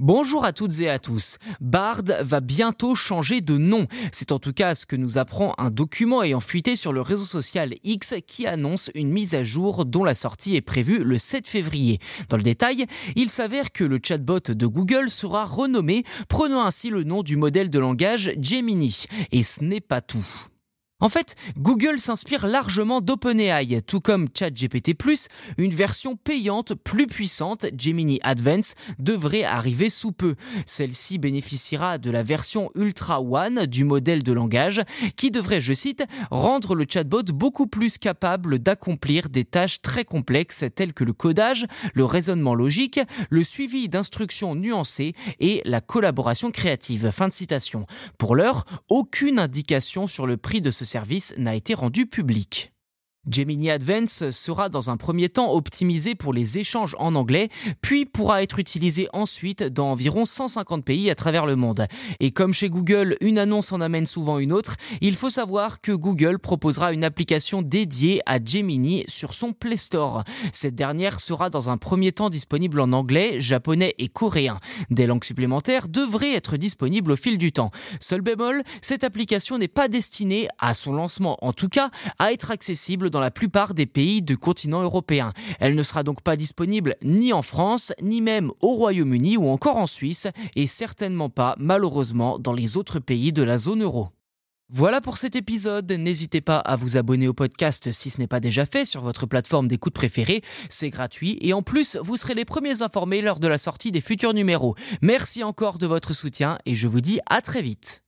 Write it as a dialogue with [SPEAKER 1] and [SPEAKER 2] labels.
[SPEAKER 1] Bonjour à toutes et à tous. Bard va bientôt changer de nom. C'est en tout cas ce que nous apprend un document ayant fuité sur le réseau social X qui annonce une mise à jour dont la sortie est prévue le 7 février. Dans le détail, il s'avère que le chatbot de Google sera renommé, prenant ainsi le nom du modèle de langage Gemini. Et ce n'est pas tout. En fait, Google s'inspire largement d'OpenAI, tout comme ChatGPT+, une version payante plus puissante, Gemini Advance, devrait arriver sous peu. Celle-ci bénéficiera de la version Ultra One du modèle de langage, qui devrait, je cite, rendre le chatbot beaucoup plus capable d'accomplir des tâches très complexes telles que le codage, le raisonnement logique, le suivi d'instructions nuancées et la collaboration créative. Fin de citation. Pour l'heure, aucune indication sur le prix de ce service n'a été rendu public. Gemini Advance sera dans un premier temps optimisé pour les échanges en anglais, puis pourra être utilisé ensuite dans environ 150 pays à travers le monde. Et comme chez Google, une annonce en amène souvent une autre, il faut savoir que Google proposera une application dédiée à Gemini sur son Play Store. Cette dernière sera dans un premier temps disponible en anglais, japonais et coréen. Des langues supplémentaires devraient être disponibles au fil du temps. Seul bémol, cette application n'est pas destinée, à son lancement en tout cas, à être accessible dans la plupart des pays du continent européen. Elle ne sera donc pas disponible ni en France, ni même au Royaume-Uni ou encore en Suisse, et certainement pas, malheureusement, dans les autres pays de la zone euro. Voilà pour cet épisode. N'hésitez pas à vous abonner au podcast si ce n'est pas déjà fait sur votre plateforme d'écoute préférée. C'est gratuit et en plus, vous serez les premiers informés lors de la sortie des futurs numéros. Merci encore de votre soutien et je vous dis à très vite.